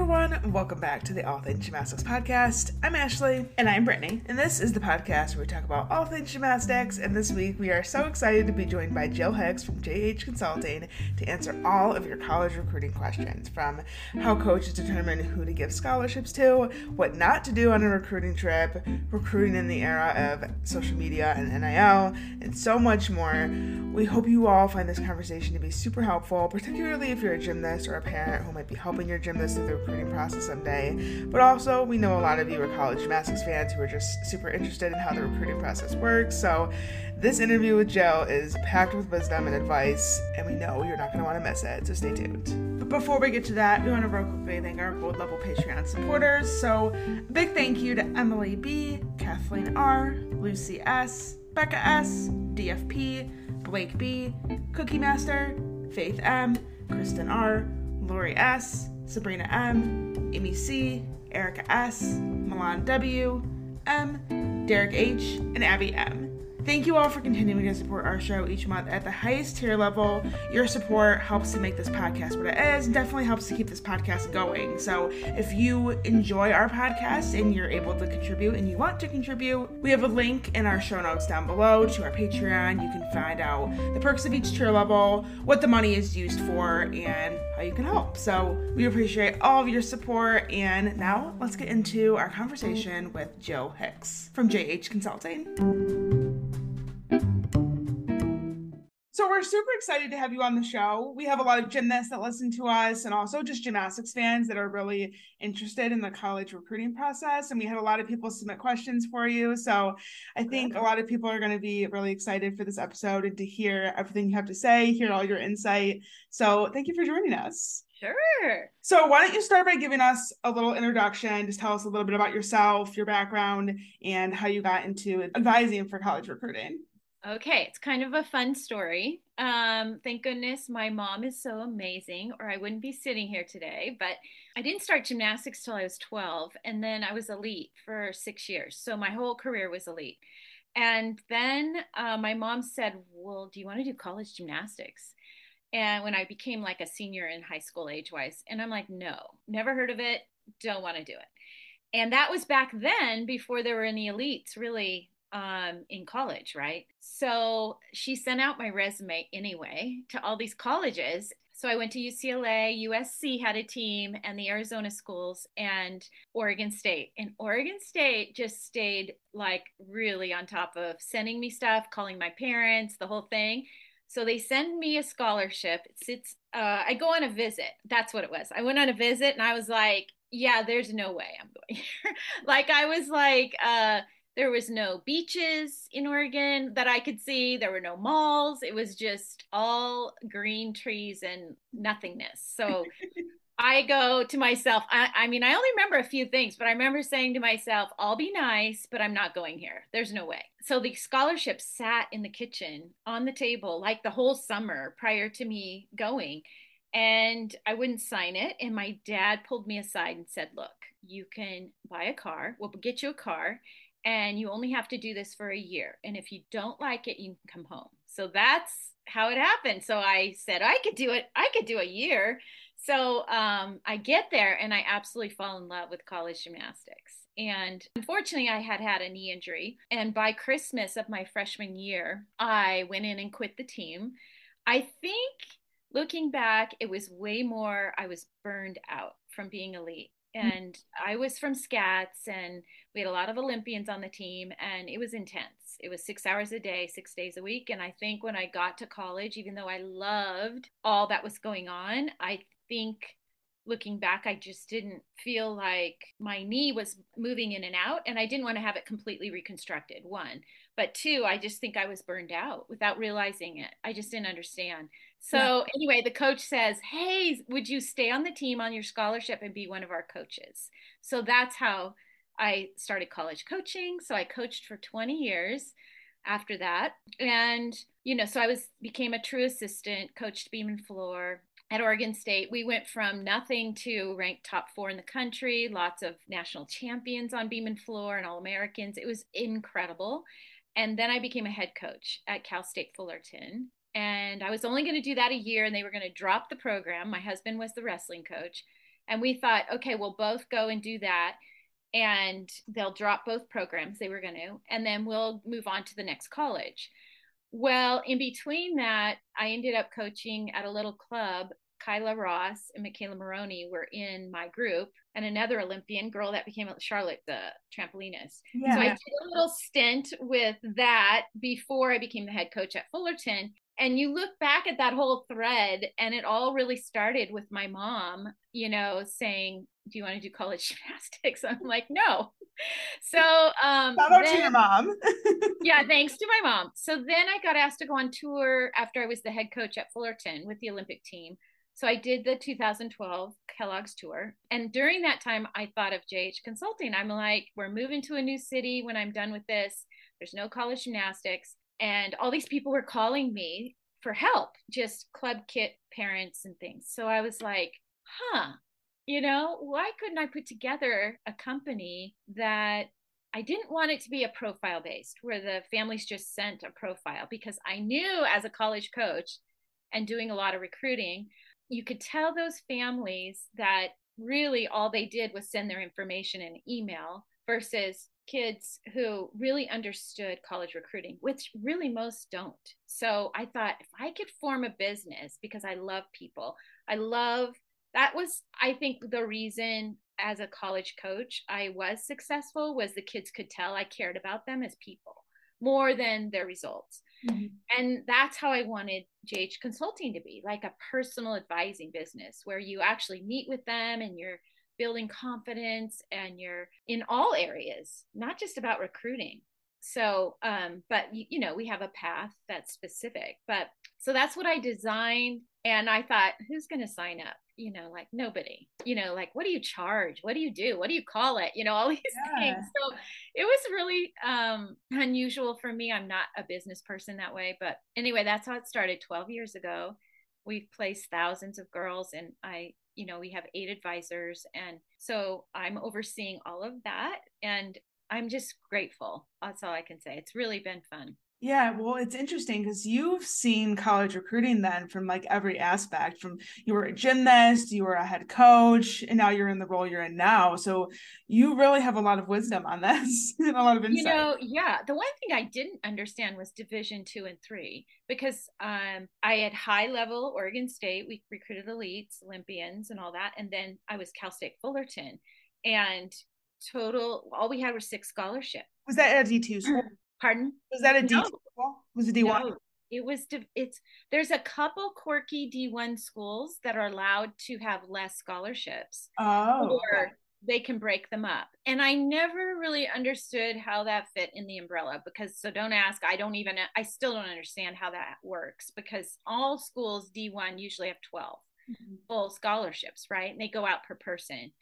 everyone, welcome back to the All Things Gymnastics podcast. I'm Ashley. And I'm Brittany. And this is the podcast where we talk about all things gymnastics. And this week we are so excited to be joined by Jill Hicks from JH Consulting to answer all of your college recruiting questions from how coaches determine who to give scholarships to, what not to do on a recruiting trip, recruiting in the era of social media and NIL, and so much more. We hope you all find this conversation to be super helpful, particularly if you're a gymnast or a parent who might be helping your gymnast through the recruiting process someday. But also, we know a lot of you are college gymnastics fans who are just super interested in how the recruiting process works. So, this interview with Joe is packed with wisdom and advice, and we know you're not going to want to miss it. So, stay tuned. But before we get to that, we want to real quickly thank our gold level Patreon supporters. So, a big thank you to Emily B, Kathleen R, Lucy S, Becca S, DFP, Blake B, Cookie Master, Faith M, Kristen R, Lori S, Sabrina M, Amy C, Erica S, Milan W, M, Derek H, and Abby M. Thank you all for continuing to support our show each month at the highest tier level. Your support helps to make this podcast what it is and definitely helps to keep this podcast going. So, if you enjoy our podcast and you're able to contribute and you want to contribute, we have a link in our show notes down below to our Patreon. You can find out the perks of each tier level, what the money is used for, and how you can help. So, we appreciate all of your support. And now, let's get into our conversation with Jill Hicks from JH Consulting. So we're super excited to have you on the show. We have a lot of gymnasts that listen to us and also just gymnastics fans that are really interested in the college recruiting process. And we had a lot of people submit questions for you. So I think a lot of people are going to be really excited for this episode and to hear everything you have to say, hear all your insight. So thank you for joining us. Sure. So, why don't you start by giving us a little introduction? Just tell us a little bit about yourself, your background, and how you got into advising for college recruiting. Okay, it's kind of a fun story. Um, thank goodness my mom is so amazing, or I wouldn't be sitting here today. But I didn't start gymnastics till I was 12, and then I was elite for six years. So my whole career was elite. And then uh, my mom said, Well, do you want to do college gymnastics? And when I became like a senior in high school age wise, and I'm like, No, never heard of it, don't want to do it. And that was back then before there were any elites really um, in college, right? So she sent out my resume anyway to all these colleges. So I went to UCLA, USC had a team, and the Arizona schools and Oregon State. And Oregon State just stayed like really on top of sending me stuff, calling my parents, the whole thing. So they send me a scholarship. It's, it's uh, I go on a visit. That's what it was. I went on a visit and I was like, yeah, there's no way I'm going here. like I was like, uh, there was no beaches in Oregon that I could see. There were no malls. It was just all green trees and nothingness. So I go to myself, I, I, mean, I only remember a few things, but I remember saying to myself, I'll be nice, but I'm not going here. There's no way. So the scholarship sat in the kitchen on the table like the whole summer prior to me going. And I wouldn't sign it. And my dad pulled me aside and said, Look, you can buy a car. We'll get you a car and you only have to do this for a year. And if you don't like it, you can come home. So that's how it happened. So I said, I could do it. I could do a year. So um, I get there and I absolutely fall in love with college gymnastics. And unfortunately, I had had a knee injury. And by Christmas of my freshman year, I went in and quit the team. I think looking back, it was way more, I was burned out from being elite. Mm. and I was from Scats, and we had a lot of Olympians on the team, and it was intense. It was six hours a day, six days a week. And I think when I got to college, even though I loved all that was going on, I think looking back, I just didn't feel like my knee was moving in and out, and I didn't want to have it completely reconstructed. One, but two, I just think I was burned out without realizing it. I just didn't understand. So yeah. anyway, the coach says, "Hey, would you stay on the team on your scholarship and be one of our coaches?" So that's how I started college coaching. So I coached for 20 years after that. And you know, so I was became a true assistant, coached beam and floor at Oregon State. We went from nothing to ranked top 4 in the country, lots of national champions on beam and floor and all Americans. It was incredible. And then I became a head coach at Cal State Fullerton and I was only going to do that a year and they were going to drop the program. My husband was the wrestling coach. And we thought, okay, we'll both go and do that. And they'll drop both programs they were going to, and then we'll move on to the next college. Well, in between that, I ended up coaching at a little club. Kyla Ross and McKayla Maroney were in my group, and another Olympian girl that became Charlotte, the trampolinist. Yeah. So I did a little stint with that before I became the head coach at Fullerton. And you look back at that whole thread, and it all really started with my mom, you know, saying, Do you want to do college gymnastics? I'm like, No. So, um, shout out then, to your mom. yeah, thanks to my mom. So then I got asked to go on tour after I was the head coach at Fullerton with the Olympic team. So I did the 2012 Kellogg's tour. And during that time, I thought of JH Consulting. I'm like, we're moving to a new city when I'm done with this. There's no college gymnastics. And all these people were calling me for help, just club kit parents and things. So I was like, huh, you know, why couldn't I put together a company that I didn't want it to be a profile based where the families just sent a profile because I knew as a college coach and doing a lot of recruiting, you could tell those families that really all they did was send their information in email versus kids who really understood college recruiting, which really most don't. So I thought if I could form a business because I love people, I love that was, I think, the reason as a college coach I was successful was the kids could tell I cared about them as people more than their results. Mm-hmm. And that's how I wanted JH Consulting to be like a personal advising business where you actually meet with them and you're building confidence and you're in all areas, not just about recruiting. So, um, but you, you know, we have a path that's specific. But so that's what I designed. And I thought, who's going to sign up? You know, like nobody, you know, like what do you charge? What do you do? What do you call it? You know, all these yeah. things. So it was really um, unusual for me. I'm not a business person that way. But anyway, that's how it started 12 years ago. We've placed thousands of girls, and I you know we have eight advisors and so i'm overseeing all of that and i'm just grateful that's all i can say it's really been fun yeah, well, it's interesting because you've seen college recruiting then from like every aspect. From you were a gymnast, you were a head coach, and now you're in the role you're in now. So you really have a lot of wisdom on this and a lot of insight. You know, yeah. The one thing I didn't understand was Division two and three because um, I had high level Oregon State. We recruited elites, Olympians, and all that, and then I was Cal State Fullerton, and total all we had were six scholarships. Was that at D two school? Pardon? Was that a D? No. Was it D one? No, it was. It's there's a couple quirky D one schools that are allowed to have less scholarships. Oh. Or they can break them up, and I never really understood how that fit in the umbrella because. So don't ask. I don't even. I still don't understand how that works because all schools D one usually have 12 mm-hmm. full scholarships, right? And they go out per person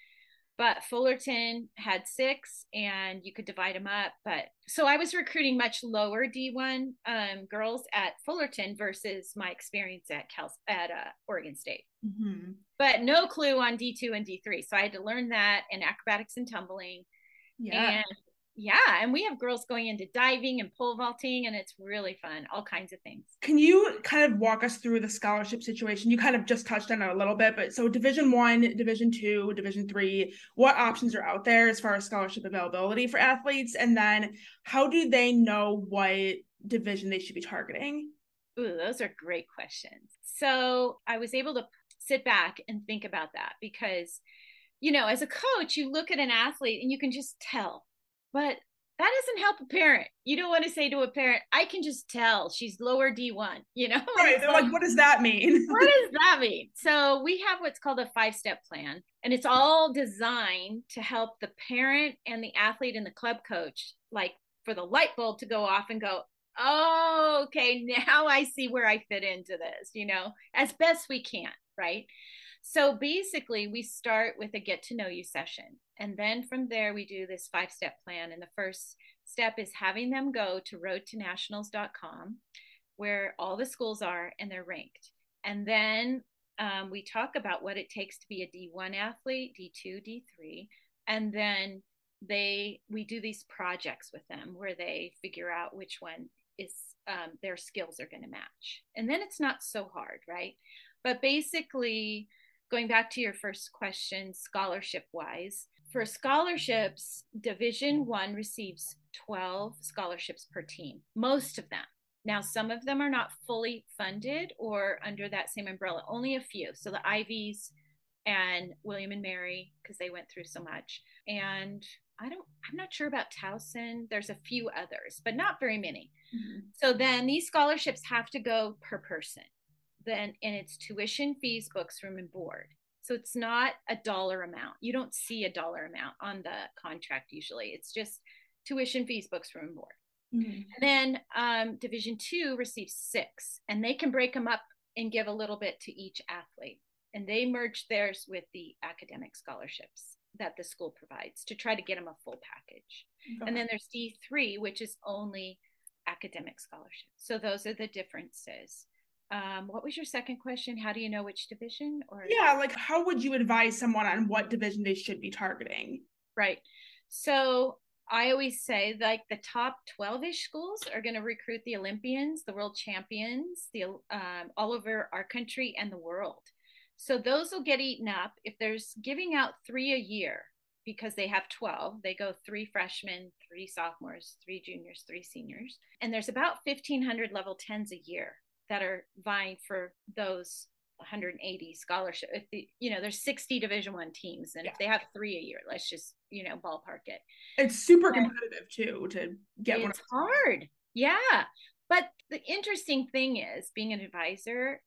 but Fullerton had six and you could divide them up. But so I was recruiting much lower D1 um, girls at Fullerton versus my experience at Cal at uh, Oregon State. Mm-hmm. But no clue on D2 and D3. So I had to learn that in acrobatics and tumbling. Yeah. And yeah and we have girls going into diving and pole vaulting and it's really fun all kinds of things. Can you kind of walk us through the scholarship situation? You kind of just touched on it a little bit but so division one division two division three what options are out there as far as scholarship availability for athletes? And then how do they know what division they should be targeting? Ooh, those are great questions. So i was able to sit back and think about that because you know as a coach you look at an athlete and you can just tell but that doesn't help a parent. You don't want to say to a parent, I can just tell she's lower D1, you know? Right. They're like, what does that mean? what does that mean? So we have what's called a five step plan, and it's all designed to help the parent and the athlete and the club coach, like for the light bulb to go off and go, oh, okay, now I see where I fit into this, you know, as best we can, right? So basically, we start with a get to know you session. And then from there, we do this five step plan. And the first step is having them go to roadtonationals.com, where all the schools are and they're ranked. And then um, we talk about what it takes to be a D1 athlete, D2, D3. And then they we do these projects with them where they figure out which one is um, their skills are going to match and then it's not so hard right but basically going back to your first question, scholarship wise, for scholarships, Division One receives 12 scholarships per team, most of them. Now, some of them are not fully funded or under that same umbrella, only a few. So the Ivies and William and Mary, because they went through so much. And I don't, I'm not sure about Towson. There's a few others, but not very many. Mm-hmm. So then these scholarships have to go per person. Then, and it's tuition, fees, books, room, and board. So it's not a dollar amount. You don't see a dollar amount on the contract usually. It's just tuition, fees, books, room, and board. Mm-hmm. And then um, Division two receives six, and they can break them up and give a little bit to each athlete. And they merge theirs with the academic scholarships that the school provides to try to get them a full package. Okay. And then there's D3, which is only academic scholarships. So those are the differences. Um, what was your second question? How do you know which division? Or yeah, like how would you advise someone on what division they should be targeting? Right. So I always say like the top 12-ish schools are going to recruit the Olympians, the world champions, the um, all over our country and the world. So those will get eaten up if there's giving out three a year because they have 12. They go three freshmen, three sophomores, three juniors, three seniors. And there's about 1,500 level 10s a year that are vying for those 180 scholarship if the you know there's 60 division one teams and yeah. if they have three a year let's just you know ballpark it. It's super competitive too to get it's one hard. Yeah. But the interesting thing is being an advisor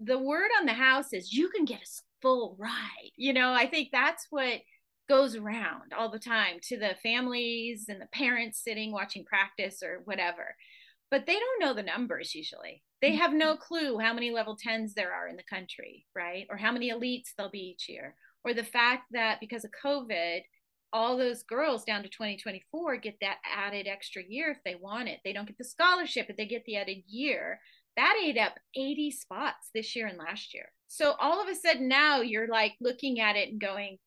the word on the house is you can get a full ride. You know i think that's what goes around all the time to the families and the parents sitting watching practice or whatever but they don't know the numbers usually they have no mm-hmm. clue how many level 10s there are in the country, right? Or how many elites there'll be each year. Or the fact that because of COVID, all those girls down to 2024 get that added extra year if they want it. They don't get the scholarship, but they get the added year. That ate up 80 spots this year and last year. So all of a sudden now you're like looking at it and going,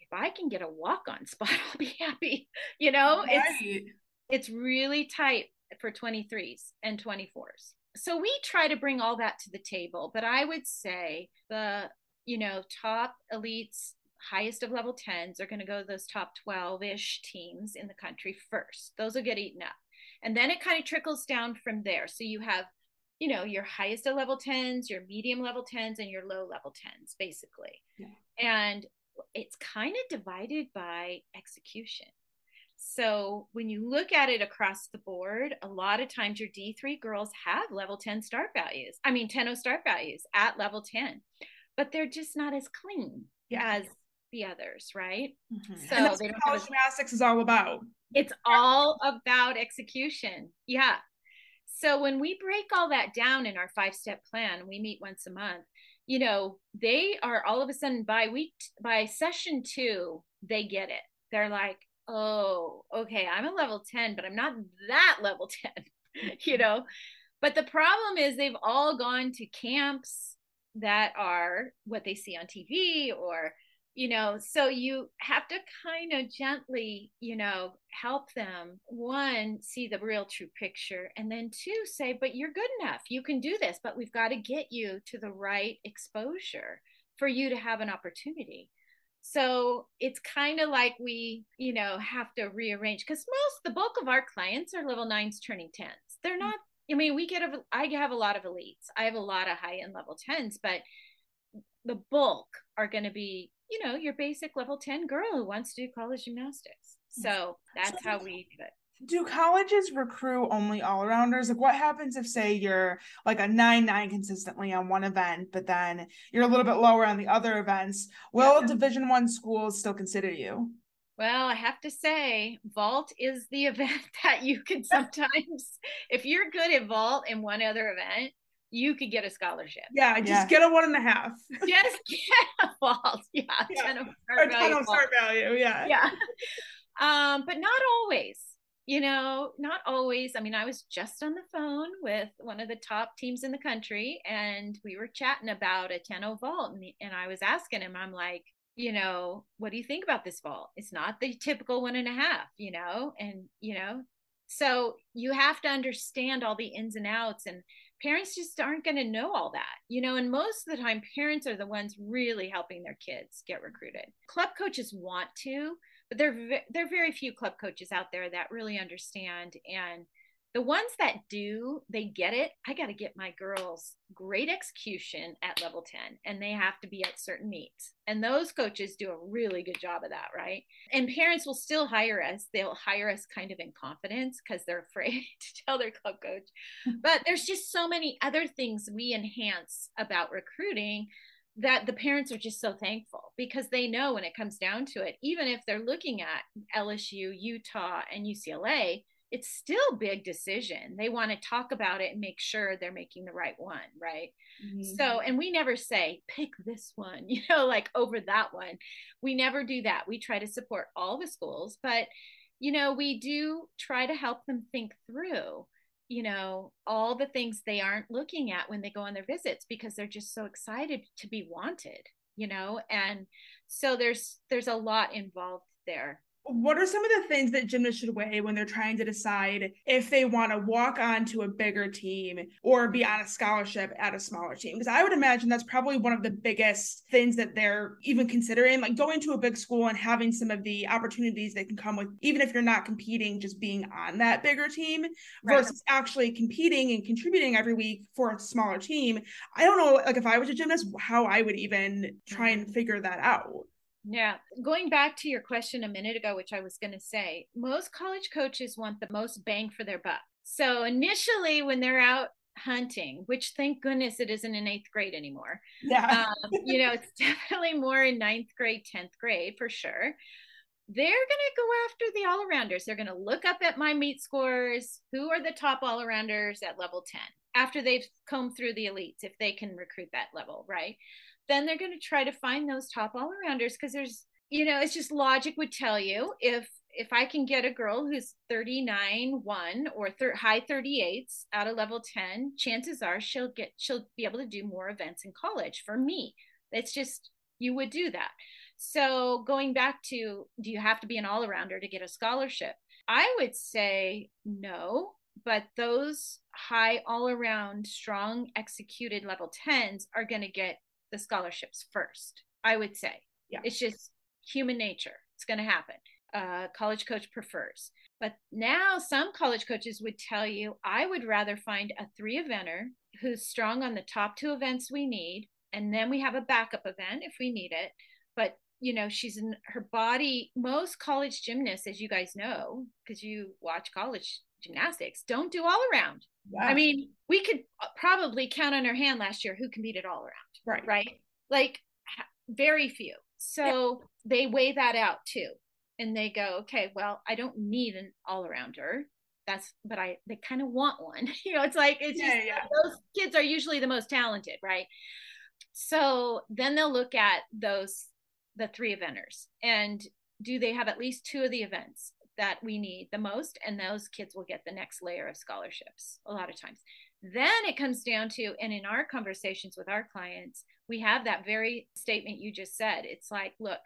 if I can get a walk on spot, I'll be happy. You know, right. it's it's really tight for 23s and 24s so we try to bring all that to the table but i would say the you know top elites highest of level 10s are going to go to those top 12-ish teams in the country first. Those will get eaten up. And then it kind of trickles down from there. So you have you know your highest of level 10s your medium level 10s and your low level 10s basically. Yeah. and it's kind of divided by execution so when you look at it across the board, a lot of times your D3 girls have level 10 start values. I mean, 10 start values at level 10, but they're just not as clean yeah. as the others, right? Mm-hmm. So and that's what college gymnastics is all about. It's all about execution. Yeah. So when we break all that down in our five step plan, we meet once a month. You know, they are all of a sudden by week by session two, they get it. They're like, oh, okay, I'm a level 10, but I'm not that level 10, you know? But the problem is they've all gone to camps that are what they see on TV or, you know, so you have to kind of gently, you know, help them one, see the real true picture, and then two, say, but you're good enough. You can do this, but we've got to get you to the right exposure for you to have an opportunity. So it's kind of like we, you know, have to rearrange because most, the bulk of our clients are level nines turning 10s. They're mm. not, I mean, we get, a, I have a lot of elites. I have a lot of high end level 10s, but the bulk are going to be, you know, your basic level 10 girl who wants to do college gymnastics. So that's how we do it do colleges recruit only all arounders? Like, what happens if, say, you're like a nine nine consistently on one event, but then you're a little bit lower on the other events? Will yeah. Division One schools still consider you? Well, I have to say, vault is the event that you can sometimes, if you're good at vault in one other event, you could get a scholarship. Yeah, just yeah. get a one and a half. just get a vault. Yeah, yeah. Ten of start, value, start value. Yeah. Yeah. Um, but not always you know, not always. I mean, I was just on the phone with one of the top teams in the country, and we were chatting about a 10 vault. And, and I was asking him, I'm like, you know, what do you think about this vault? It's not the typical one and a half, you know, and, you know, so you have to understand all the ins and outs and parents just aren't going to know all that, you know, and most of the time, parents are the ones really helping their kids get recruited. Club coaches want to, but there, there are very few club coaches out there that really understand and the ones that do they get it. I got to get my girls great execution at level 10 and they have to be at certain meets and those coaches do a really good job of that right? And parents will still hire us. They'll hire us kind of in confidence because they're afraid to tell their club coach. But there's just so many other things we enhance about recruiting that the parents are just so thankful because they know when it comes down to it even if they're looking at lsu utah and ucla it's still big decision. They want to talk about it and make sure they're making the right one right? Mm-hmm. so and we never say pick this one you know like over that one. We never do that. We try to support all the schools but you know we do try to help them think through you know all the things they aren't looking at when they go on their visits because they're just so excited to be wanted you know? And so there's there's a lot involved there what are some of the things that gymnasts should weigh when they're trying to decide if they want to walk on to a bigger team or be on a scholarship at a smaller team? Because I would imagine that's probably one of the biggest things that they're even considering, like going to a big school and having some of the opportunities that can come with, even if you're not competing, just being on that bigger team versus right. actually competing and contributing every week for a smaller team. I don't know, like if I was a gymnast, how I would even try mm-hmm. and figure that out. Yeah. Going back to your question a minute ago, which I was going to say, most college coaches want the most bang for their buck. So initially, when they're out hunting, which thank goodness it isn't in eighth grade anymore. Yeah. Um, you know, it's definitely more in ninth grade, 10th grade for sure. They're going to go after the all arounders. They're going to look up at my meet scores. Who are the top all arounders at level 10 after they've combed through the elites, if they can recruit that level, right? Then they're going to try to find those top all arounders because there's you know it's just logic would tell you if if i can get a girl who's 39 1 or thir- high 38s out of level 10 chances are she'll get she'll be able to do more events in college for me. It's just you would do that. So going back to do you have to be an all arounder to get a scholarship? I would say no but those high all around strong executed level 10s are going to get the scholarships first. I would say. Yeah. It's just human nature. It's going to happen. Uh, college coach prefers. But now some college coaches would tell you, I would rather find a three eventer who's strong on the top two events we need. And then we have a backup event if we need it. But, you know, she's in her body. Most college gymnasts, as you guys know, because you watch college gymnastics, don't do all around. Yeah. I mean, we could uh, probably count on our hand last year who competed all around. Right. Right. Like very few. So yeah. they weigh that out too. And they go, okay, well, I don't need an all arounder. That's, but I, they kind of want one. you know, it's like, it's yeah, just, yeah. those kids are usually the most talented, right? So then they'll look at those, the three eventers and do they have at least two of the events that we need the most? And those kids will get the next layer of scholarships a lot of times. Then it comes down to, and in our conversations with our clients, we have that very statement you just said. It's like, look,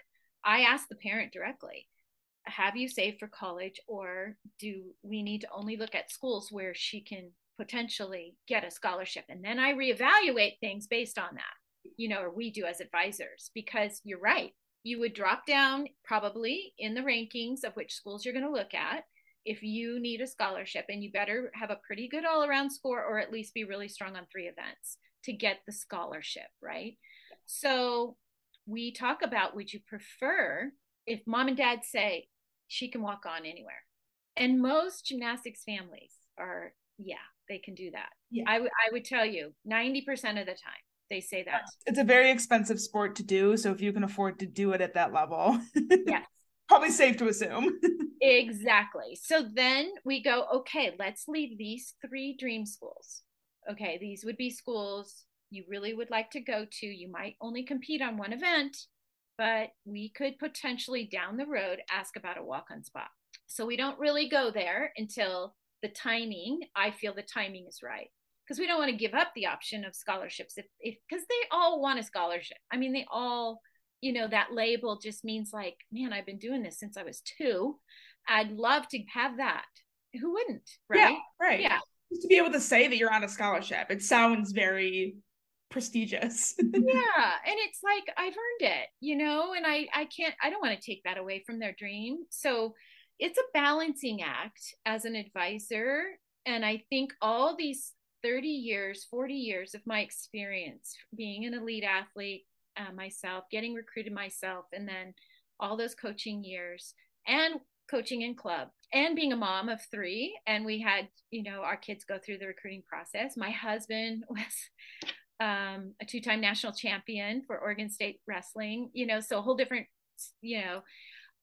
I ask the parent directly, have you saved for college, or do we need to only look at schools where she can potentially get a scholarship? And then I reevaluate things based on that, you know, or we do as advisors, because you're right. You would drop down probably in the rankings of which schools you're going to look at if you need a scholarship and you better have a pretty good all around score or at least be really strong on three events to get the scholarship, right? So we talk about would you prefer if mom and dad say she can walk on anywhere? And most gymnastics families are, yeah, they can do that. Yeah. I, w- I would tell you 90% of the time they say that. It's a very expensive sport to do. So if you can afford to do it at that level, yes. probably safe to assume. exactly. So then we go, okay, let's leave these three dream schools. Okay, these would be schools you really would like to go to. You might only compete on one event, but we could potentially down the road ask about a walk on spot. So we don't really go there until the timing, I feel the timing is right. Because we don't want to give up the option of scholarships if because they all want a scholarship. I mean, they all you know that label just means like man i've been doing this since i was two i'd love to have that who wouldn't right yeah right yeah to be able to say that you're on a scholarship. It sounds very prestigious. yeah, and it's like I've earned it, you know, and I I can't I don't want to take that away from their dream. So it's a balancing act as an advisor and I think all these 30 years, 40 years of my experience being an elite athlete uh, myself, getting recruited myself and then all those coaching years and coaching in club and being a mom of three. And we had you know our kids go through the recruiting process. My husband was um, a two-time national champion for oregon state wrestling you know so a whole different you know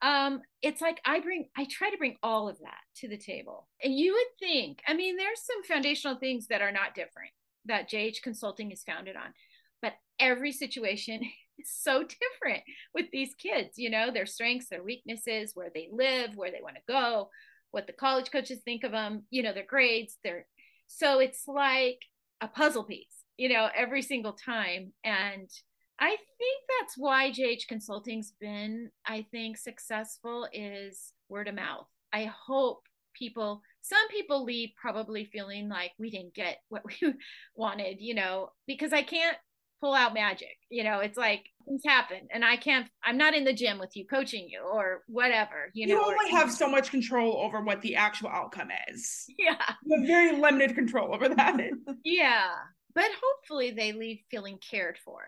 um, it's like i bring i try to bring all of that to the table and you would think i mean there's some foundational things that are not different that jh consulting is founded on but every situation is so different with these kids, you know, their strengths, their weaknesses, where they live, where they want to go, what the college coaches think of them, you know, their grades, their so it's like a puzzle piece, you know, every single time. And I think that's why JH Consulting's been, I think, successful is word of mouth. I hope people some people leave probably feeling like we didn't get what we wanted, you know, because I can't pull out magic. You know, it's like things happen and I can't I'm not in the gym with you coaching you or whatever. You, you know, You only have so much control over what the actual outcome is. Yeah. You have very limited control over that. yeah. But hopefully they leave feeling cared for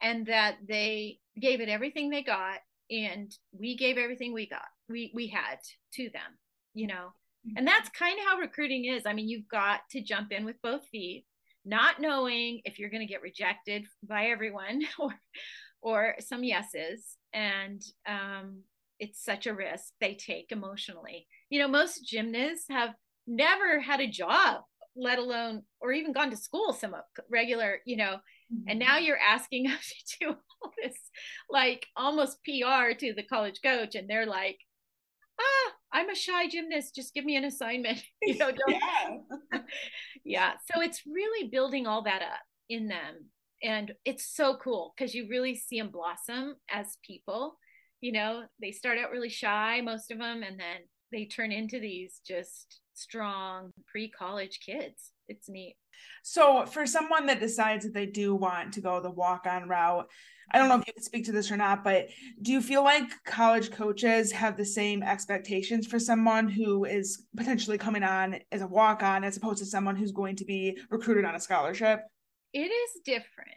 and that they gave it everything they got and we gave everything we got. We we had to them, you know. Mm-hmm. And that's kind of how recruiting is. I mean, you've got to jump in with both feet not knowing if you're going to get rejected by everyone or or some yeses and um, it's such a risk they take emotionally you know most gymnasts have never had a job let alone or even gone to school some regular you know mm-hmm. and now you're asking us to do all this like almost pr to the college coach and they're like ah i'm a shy gymnast just give me an assignment you know don't yeah. yeah so it's really building all that up in them and it's so cool because you really see them blossom as people you know they start out really shy most of them and then they turn into these just strong pre-college kids it's neat so for someone that decides that they do want to go the walk-on route I don't know if you can speak to this or not, but do you feel like college coaches have the same expectations for someone who is potentially coming on as a walk on as opposed to someone who's going to be recruited on a scholarship? It is different.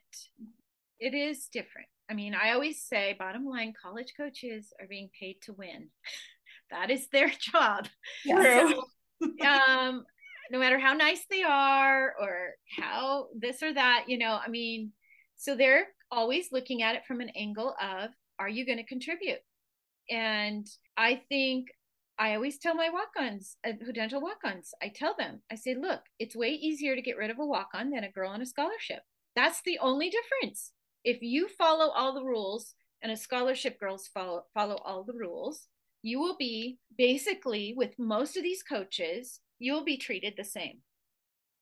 It is different. I mean, I always say, bottom line, college coaches are being paid to win. that is their job. True. So, um, no matter how nice they are or how this or that, you know, I mean, so they're always looking at it from an angle of are you going to contribute? And i think i always tell my walk-ons uh, dental walk-ons i tell them i say look it's way easier to get rid of a walk-on than a girl on a scholarship. That's the only difference. If you follow all the rules and a scholarship girls follow follow all the rules you will be basically with most of these coaches you'll be treated the same.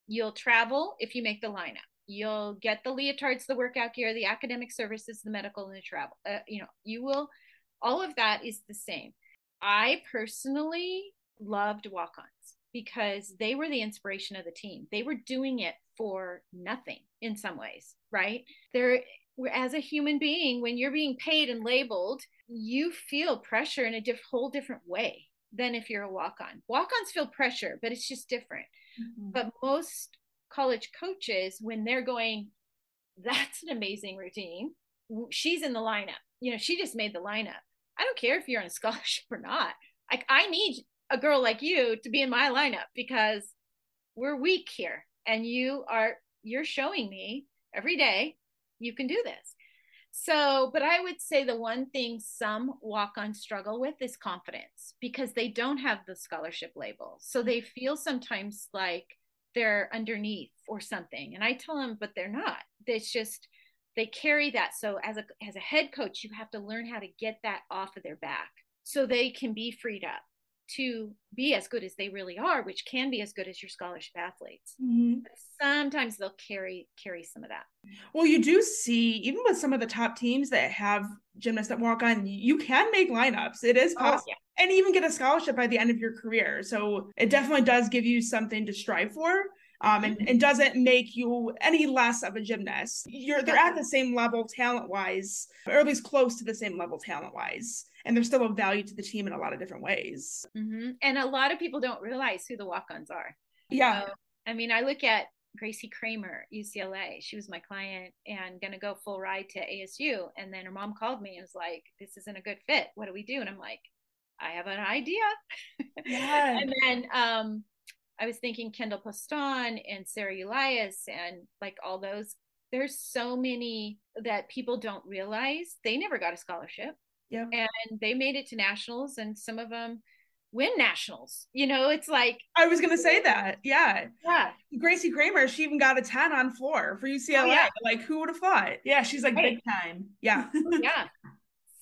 You'll travel if you make the lineup. You'll get the leotards the workout gear the academic services the medical and the travel. Uh, you know you will all of that is the same. I personally loved walk-ons because they were the inspiration of the team. They were doing it for nothing in some ways right? They're as a human being when you're being paid and labeled you feel pressure in a diff- whole different way than if you're a walk-on walk-ons feel pressure but it's just different mm-hmm. but most college coaches when they're going, that's an amazing routine. She's in the lineup. You know, she just made the lineup. I don't care if you're on a scholarship or not. Like, I need a girl like you to be in my lineup because we're weak here and you are you're showing me every day you can do this so but i would say the one thing some walk on struggle with is confidence because they don't have the scholarship label. So they feel sometimes like they're underneath or something. And i tell them but they're not. It's just they carry that. So as a as a head coach you have to learn how to get that off of their back so they can be freed up to be as good as they really are which can be as good as your scholarship athletes. Mm-hmm. sometimes they'll carry carry some of that. Well you do see even with some of the top teams that have gymnasts that walk on you can make lineups. It is possible. oh, yeah. and even get a scholarship by the end of your career. So it definitely does give you something to strive for um, and, and doesn't make you any less of a gymnast. You're they're at the same level talent wise, or at least close to the same level talent wise, and they're still of value to the team in a lot of different ways. Mm-hmm. And a lot of people don't realize who the walk-ons are. Yeah, so, I mean, I look at Gracie Kramer, UCLA. She was my client and gonna go full ride to ASU, and then her mom called me and was like, "This isn't a good fit. What do we do?" And I'm like, "I have an idea." Yeah. and then um I was thinking Kendall Poston and Sarah Elias and like all those. There's so many that people don't realize they never got a scholarship. Yeah. And they made it to nationals and some of them win nationals. You know, it's like I was gonna say that. Yeah. Yeah. Gracie Kramer, she even got a 10 on floor for UCLA. Oh, yeah. Like who would have thought? Yeah, she's like right. big time. Yeah. yeah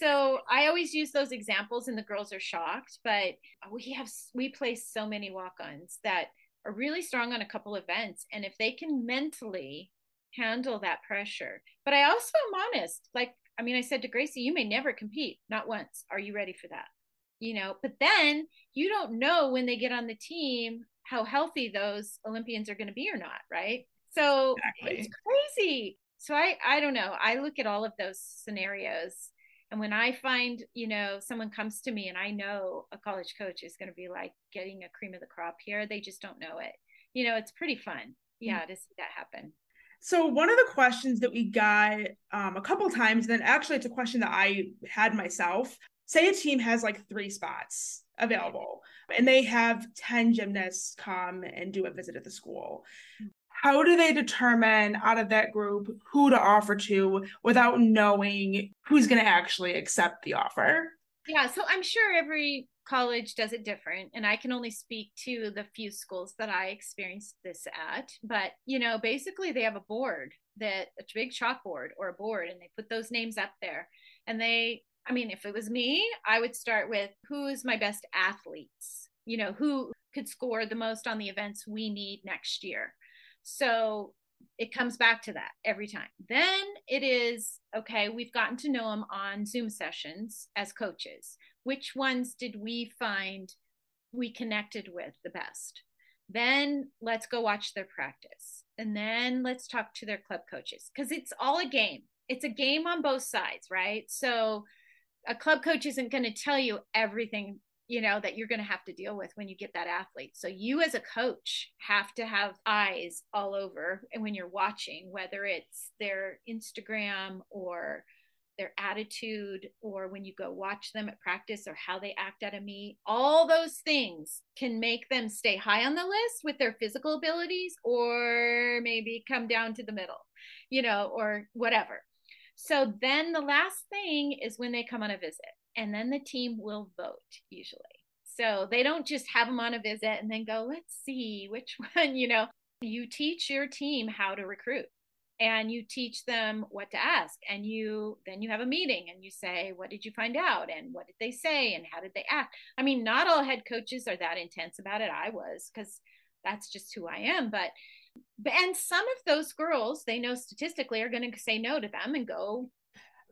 so I always use those examples, and the girls are shocked. But we have we play so many walk-ons that are really strong on a couple of events, and if they can mentally handle that pressure. But I also am honest. Like I mean, I said to Gracie, "You may never compete, not once. Are you ready for that?" You know. But then you don't know when they get on the team how healthy those Olympians are going to be or not, right? So exactly. it's crazy. So I I don't know. I look at all of those scenarios and when I find, you know, someone comes to me and I know a college coach is going to be like getting a cream of the crop here, they just don't know it. You know, it's pretty fun. Yeah, mm-hmm. to see that happen. So one of the questions that we got um, a couple times, then actually it's a question that I had myself. Say a team has like three spots available and they have 10 gymnasts come and do a visit at the school how do they determine out of that group who to offer to without knowing who's going to actually accept the offer? Yeah, so I'm sure every college does it different and I can only speak to the few schools that I experienced this at, but you know, basically they have a board that a big chalkboard or a board and they put those names up there. And they I mean, if it was me, I would start with who's my best athletes, you know, who could score the most on the events we need next year so it comes back to that every time. Then it is okay, we've gotten to know them on Zoom sessions as coaches. Which ones did we find we connected with the best? Then let's go watch their practice. And then let's talk to their club coaches because it's all a game. It's a game on both sides, right? So a club coach isn't going to tell you everything you know that you're going to have to deal with when you get that athlete. So you as a coach have to have eyes all over and when you're watching whether it's their instagram or their attitude or when you go watch them at practice or how they act at a meet all those things can make them stay high on the list with their physical abilities or maybe come down to the middle you know or whatever. So then the last thing is when they come on a visit and then the team will vote usually. So they don't just have them on a visit and then go, let's see which one, you know, you teach your team how to recruit and you teach them what to ask and you then you have a meeting and you say what did you find out? And what did they say? And how did they act? I mean not all head coaches are that intense about it. I was because that's just who i am but and some of those girls they know statistically are going to say no to them and go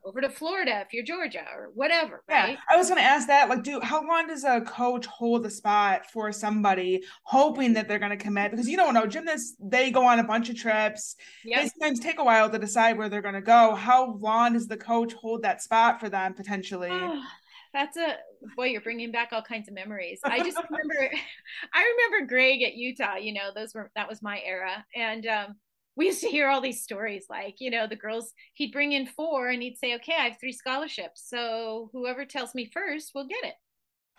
over to Florida if you're Georgia or whatever. Right? Yeah, I was going to ask that. Like, do how long does a coach hold the spot for somebody, hoping that they're going to commit? Because you don't know, gymnasts they go on a bunch of trips. Yep. They sometimes take a while to decide where they're going to go. How long does the coach hold that spot for them potentially? Oh, that's a boy. You're bringing back all kinds of memories. I just remember, I remember Greg at Utah. You know, those were that was my era, and um, we used to hear all these stories like you know the girls he'd bring in four and he'd say okay i have three scholarships so whoever tells me first will get it.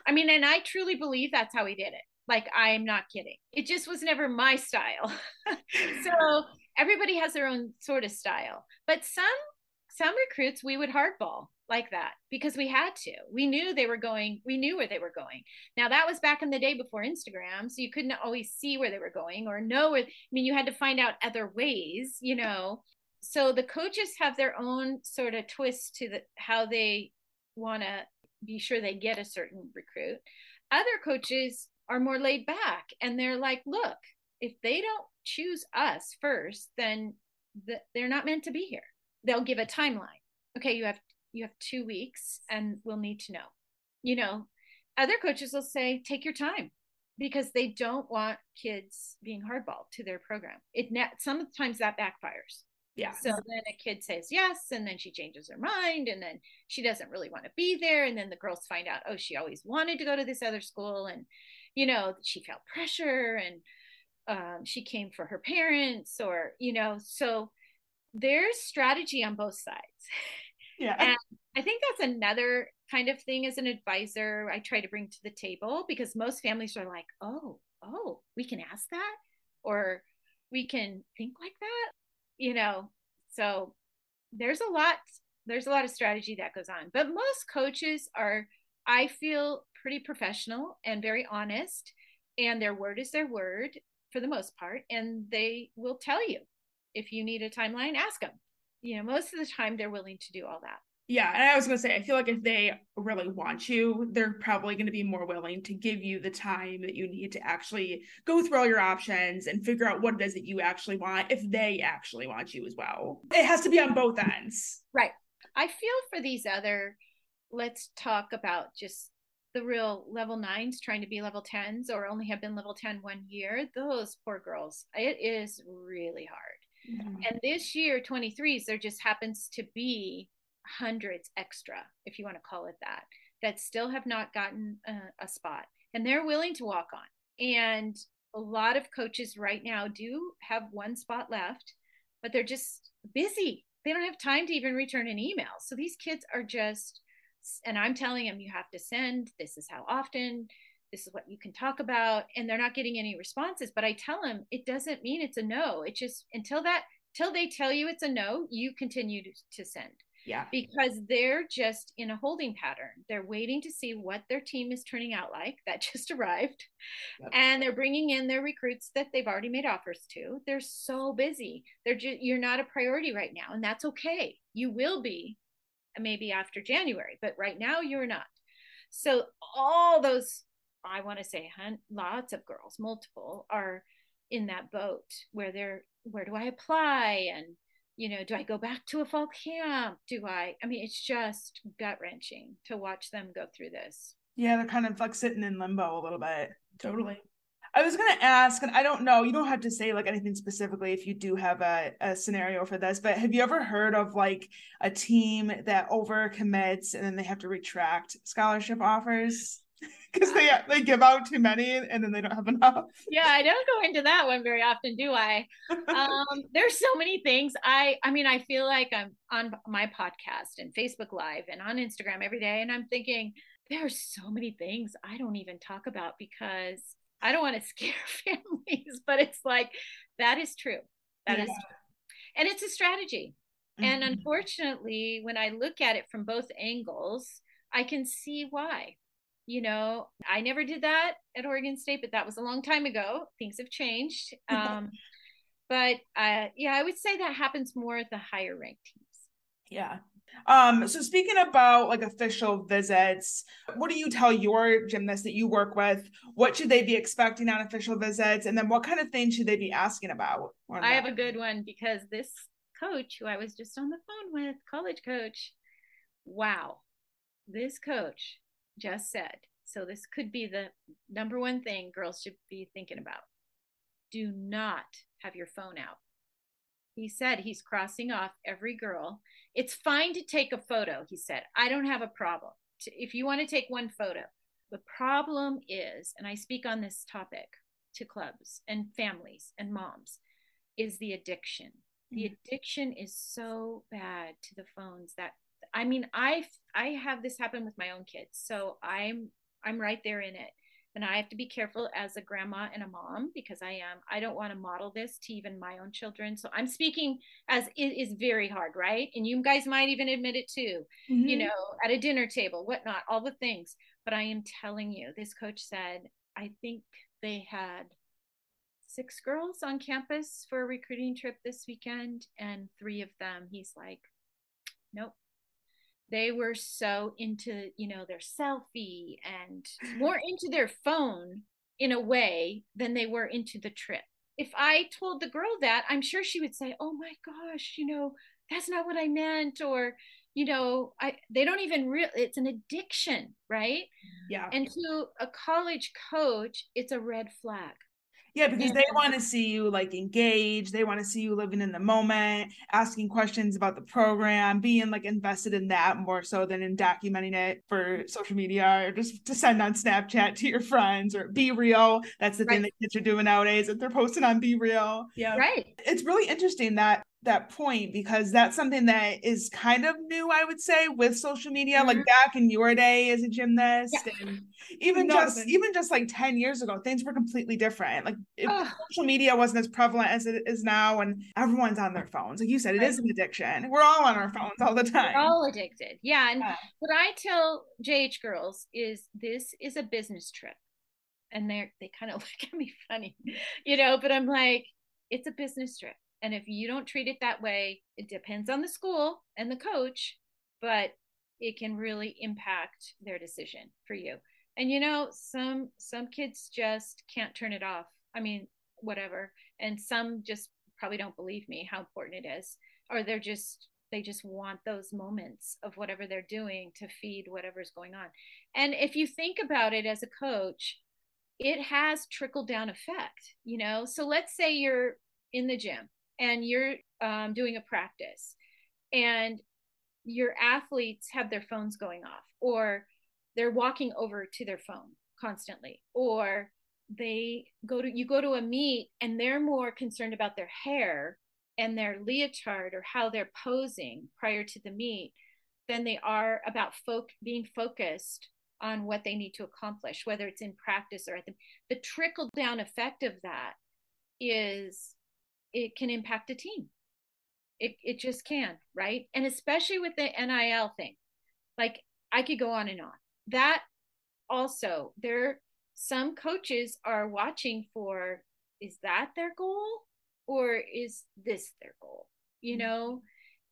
I mean and i truly believe that's how he did it. Like i'm not kidding. It just was never my style. So everybody has their own sort of style. But some some recruits we would hardball like that because we had to. We knew they were going, we knew where they were going. Now that was back in the day before Instagram, so you couldn't always see where they were going or know where I mean you had to find out other ways, you know. So the coaches have their own sort of twist to the how they want to be sure they get a certain recruit. Other coaches are more laid back and they're like, look, if they don't choose us first, then the, they're not meant to be here. They'll give a timeline. Okay, you have you have two weeks and we'll need to know you know other coaches will say take your time because they don't want kids being hardballed to their program. It sometimes that backfires. Yeah. So then a kid says yes, and then she changes her mind, and then she doesn't really want to be there. And then the girls find out, oh, she always wanted to go to this other school, and you know, she felt pressure, and um, she came for her parents, or you know, so there's strategy on both sides. Yeah. And I think that's another kind of thing as an advisor I try to bring to the table because most families are like, oh, oh, we can ask that, or we can think like that? You know? So there's a lot there's a lot of strategy that goes on. But most coaches are i feel pretty professional and very honest and their word is their word for the most part and they will tell you if you need a timeline ask them you know most of the time they're willing to do all that yeah, and I was gonna say, I feel like if they really want you, they're probably gonna be more willing to give you the time that you need to actually go through all your options and figure out what it is that you actually want if they actually want you as well. It has to be on both ends. Right. I feel for these other, let's talk about just the real level nines trying to be level tens or only have been level 10 one year. Those poor girls. It is really hard. Mm-hmm. And this year, 23s, there just happens to be hundreds extra, if you want to call it that, that still have not gotten a, a spot and they're willing to walk on. And a lot of coaches right now do have one spot left, but they're just busy. They don't have time to even return an email. So these kids are just, and I'm telling them, you have to send, this is how often, this is what you can talk about. And they're not getting any responses. But I tell them, it doesn't mean it's a no. It just, until that, till they tell you it's a no, you continue to, to send. Yeah. Because they're just in a holding pattern. They're waiting to see what their team is turning out like. That just arrived. Yep. And they're bringing in their recruits that they've already made offers to. They're so busy. They're just, you're not a priority right now. And that's okay. You will be maybe after January, but right now you're not. So all those, I want to say hunt lots of girls, multiple, are in that boat where they're, where do I apply? And you know, do I go back to a fall camp? Do I? I mean, it's just gut wrenching to watch them go through this. Yeah, they're kind of like sitting in limbo a little bit. Totally. I was gonna ask, and I don't know, you don't have to say like anything specifically if you do have a, a scenario for this, but have you ever heard of like a team that over commits and then they have to retract scholarship offers? because they they give out too many and then they don't have enough. Yeah, I don't go into that one very often, do I? Um, there's so many things. I I mean, I feel like I'm on my podcast and Facebook Live and on Instagram every day, and I'm thinking there's so many things I don't even talk about because I don't want to scare families. But it's like that is true. That yeah. is, true. and it's a strategy. Mm-hmm. And unfortunately, when I look at it from both angles, I can see why you know i never did that at oregon state but that was a long time ago. Things have changed. Um, but uh, yeah i would say that happens more at the higher ranked teams. Yeah. Um so speaking about like official visits what do you tell your gymnasts that you work with? What should they be expecting on official visits? And then what kind of things should they be asking about i have a good one because this coach who i was just on the phone with college coach wow this coach just said. So this could be the number one thing girls should be thinking about. Do not have your phone out. He said he's crossing off every girl. It's fine to take a photo, he said. I don't have a problem. If you want to take one photo, the problem is, and I speak on this topic to clubs and families and moms, is the addiction. The mm. addiction is so bad to the phones that I mean, I I have this happen with my own kids, so I'm I'm right there in it, and I have to be careful as a grandma and a mom because I am. I don't want to model this to even my own children. So I'm speaking as it is very hard, right? And you guys might even admit it too. Mm-hmm. You know, at a dinner table, whatnot, all the things. But I am telling you, this coach said, I think they had six girls on campus for a recruiting trip this weekend, and three of them, he's like, nope they were so into you know their selfie and more into their phone in a way than they were into the trip. If i told the girl that i'm sure she would say oh my gosh you know that's not what i meant or you know i they don't even real it's an addiction right? Yeah. And to a college coach it's a red flag yeah, because they want to see you like engaged. They want to see you living in the moment, asking questions about the program, being like invested in that more so than in documenting it for social media or just to send on Snapchat to your friends or BeReal. That's the right. thing that kids are doing nowadays that they're posting on BeReal. Yeah. Right. It's really interesting that that point because that's something that is kind of new i would say with social media mm-hmm. like back in your day as a gymnast yeah. and even no, just even just like 10 years ago things were completely different like social media wasn't as prevalent as it is now and everyone's on their phones like you said it right. is an addiction we're all on our phones all the time we're all addicted yeah and yeah. what i tell jh girls is this is a business trip and they're they kind of look at me funny you know but i'm like it's a business trip and if you don't treat it that way, it depends on the school and the coach, but it can really impact their decision for you. And you know, some some kids just can't turn it off. I mean, whatever. And some just probably don't believe me how important it is or they're just they just want those moments of whatever they're doing to feed whatever's going on. And if you think about it as a coach, it has trickle down effect, you know? So let's say you're in the gym and you're um, doing a practice. And your athletes have their phones going off or they're walking over to their phone constantly or they go to you go to a meet and they're more concerned about their hair and their leotard or how they're posing prior to the meet than they are about folk being focused on what they need to accomplish whether it's in practice or at the the trickle down effect of that is it can impact a team. It it just can, right? And especially with the NIL thing. Like I could go on and on. That also there some coaches are watching for is that their goal or is this their goal? You mm-hmm. know?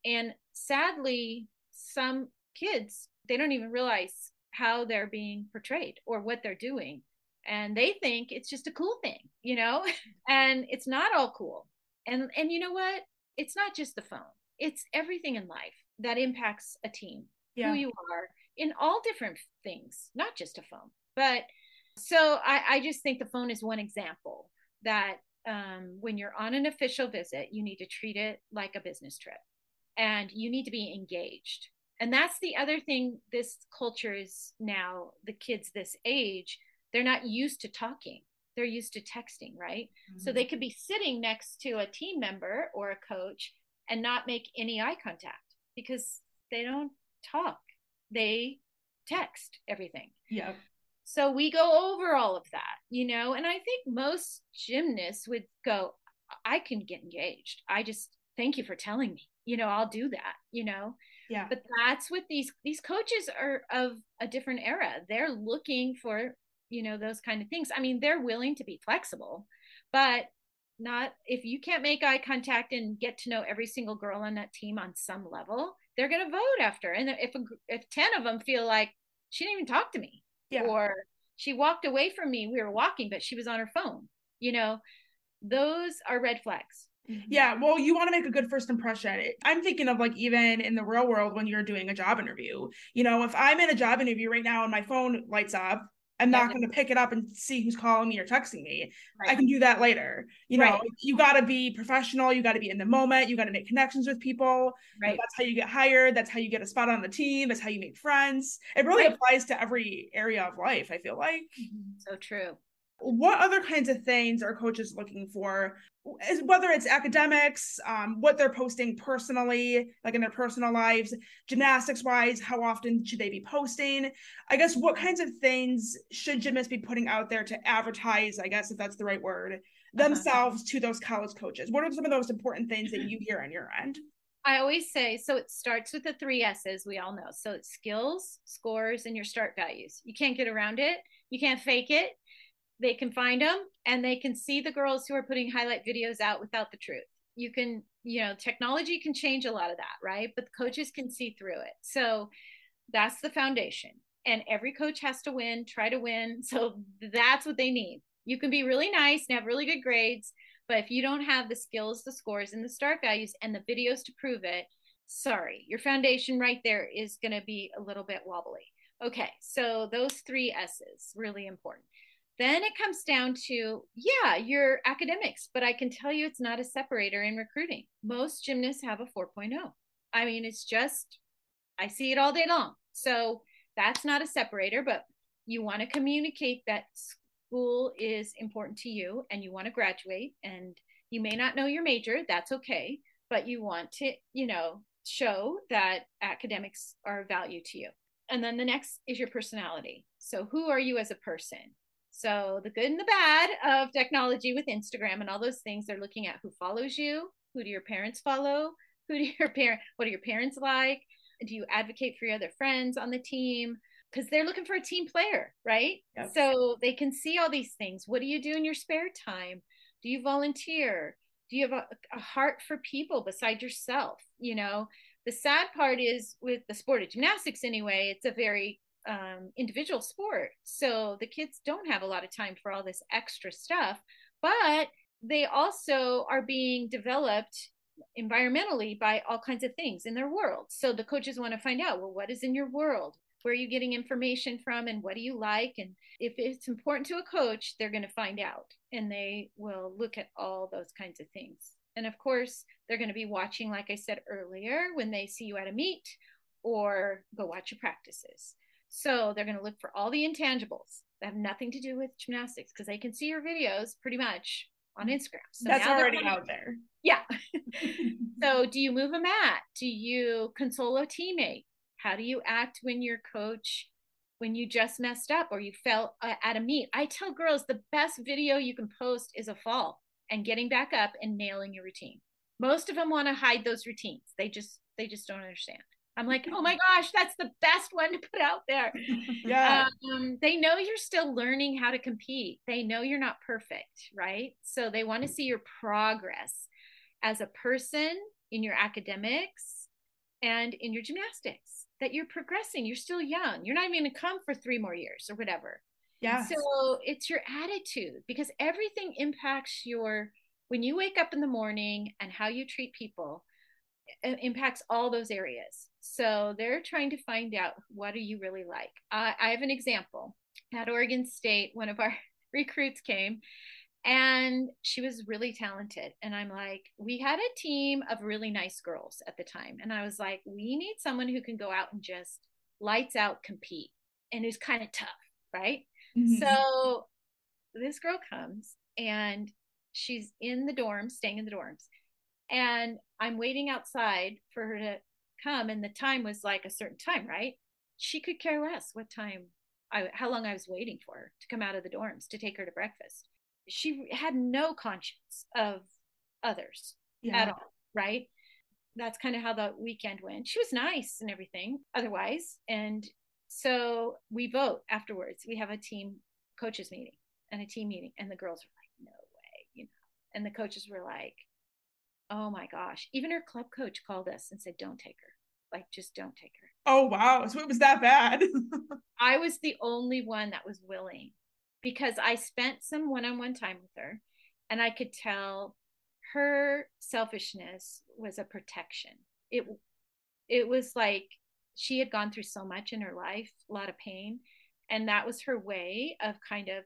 And sadly, some kids they don't even realize how they're being portrayed or what they're doing and they think it's just a cool thing you know and it's not all cool and and you know what? It's not just the phone. It's everything in life that impacts a team yeah. who you are in all different things not just a phone. But so I, I just think the phone is one example that um, when you're on an official visit you need to treat it like a business trip and you need to be engaged. And that's the other thing this culture is now the kids this age they're not used to talking they're used to texting, right? Mm-hmm. So they could be sitting next to a team member or a coach and not make any eye contact because they don't talk. They text everything. Yeah. So we go over all of that, you know, and I think most gymnasts would go, I can get engaged. I just thank you for telling me. You know, I'll do that, you know. Yeah. But that's what these these coaches are of a different era. They're looking for you know those kind of things i mean they're willing to be flexible but not if you can't make eye contact and get to know every single girl on that team on some level they're going to vote after and if a, if 10 of them feel like she didn't even talk to me yeah. or she walked away from me we were walking but she was on her phone you know those are red flags mm-hmm. yeah, well, you want to make a good first impression. I'm thinking of like even in the real world when you're doing a job interview. You know, if I'm in a job interview right now and my phone lights up, I'm not going to pick it up and see who's calling me or texting me. Right. I can do that later. You know, right. you got to be professional. You got to be in the moment. You got to make connections with people. Right. That's how you get hired. That's how you get a spot on the team. That's how you make friends. It really applies to every area of life, I feel like. Mm-hmm. So true what other kinds of things are coaches looking for whether it's academics um, what they're posting personally like in their personal lives gymnastics wise how often should they be posting i guess what kinds of things should gymnasts be putting out there to advertise i guess if that's the right word uh-huh. themselves uh-huh. to those college coaches what are some of those important things that you hear on your end I always say so it starts with the three S's we all know. So it's skills, scores, and your start values. You can't get around it. You can't fake it they can find them and they can see the girls who are putting highlight videos out without the truth. You can you know technology can change a lot of that right? But coaches can see through it. So that's the foundation. And every coach has to win try to win. So that's what they need. You can be really nice and have really good grades but if you don't have the skills the scores and the start values and the videos to prove it sorry, your foundation right there is going to be a little bit wobbly. Okay, so those three S's really important. Then it comes down to, yeah, your academics, but I can tell you it's not a separator in recruiting. Most gymnasts have a 4.0. I mean, it's just, I see it all day long. So that's not a separator, but you want to communicate that school is important to you and you want to graduate and you may not know your major, that's okay, but you want to, you know, show that academics are of value to you. And then the next is your personality. So, who are you as a person? So, the good and the bad of technology with Instagram and all those things, they're looking at who follows you, who do your parents follow, who do your parent, what are your parents like? Do you advocate for your other friends on the team? Because they're looking for a team player, right? Yep. So they can see all these things. What do you do in your spare time? Do you volunteer? Do you have a, a heart for people beside yourself? You know, the sad part is with the sport of gymnastics, anyway, it's a very um, individual sport. So the kids don't have a lot of time for all this extra stuff, but they also are being developed environmentally by all kinds of things in their world. So the coaches want to find out, well, what is in your world? Where are you getting information from and what do you like? And if it's important to a coach, they're going to find out and they will look at all those kinds of things. And of course, they're going to be watching, like I said earlier, when they see you at a meet or go watch your practices. So they're going to look for all the intangibles that have nothing to do with gymnastics because they can see your videos pretty much on Instagram. So That's already out there. Yeah. so do you move a mat? Do you console a teammate? How do you act when your coach when you just messed up or you fell uh, at a meet? I tell girls the best video you can post is a fall and getting back up and nailing your routine. Most of them want to hide those routines. They just they just don't understand. I'm like, oh my gosh, that's the best one to put out there. yeah. Um, they know you're still learning how to compete. They know you're not perfect, right? So they want to see your progress as a person in your academics and in your gymnastics, that you're progressing. You're still young. You're not even going to come for three more years or whatever. Yeah. So it's your attitude because everything impacts your, when you wake up in the morning and how you treat people, impacts all those areas. So they're trying to find out what do you really like. Uh, I have an example. At Oregon State, one of our recruits came and she was really talented. And I'm like, we had a team of really nice girls at the time. And I was like, we need someone who can go out and just lights out compete and who's kind of tough, right? Mm-hmm. So this girl comes and she's in the dorms, staying in the dorms. And I'm waiting outside for her to come. And the time was like a certain time, right? She could care less what time I, how long I was waiting for her to come out of the dorms to take her to breakfast. She had no conscience of others yeah. at all, right? That's kind of how the weekend went. She was nice and everything otherwise. And so we vote afterwards. We have a team coaches meeting and a team meeting. And the girls were like, no way, you know. And the coaches were like, oh my gosh. Even her club coach called us and said, don't take her. Like, just don't take her. Oh, wow. So it was that bad. I was the only one that was willing because I spent some one on one time with her and I could tell her selfishness was a protection. It, it was like she had gone through so much in her life, a lot of pain. And that was her way of kind of,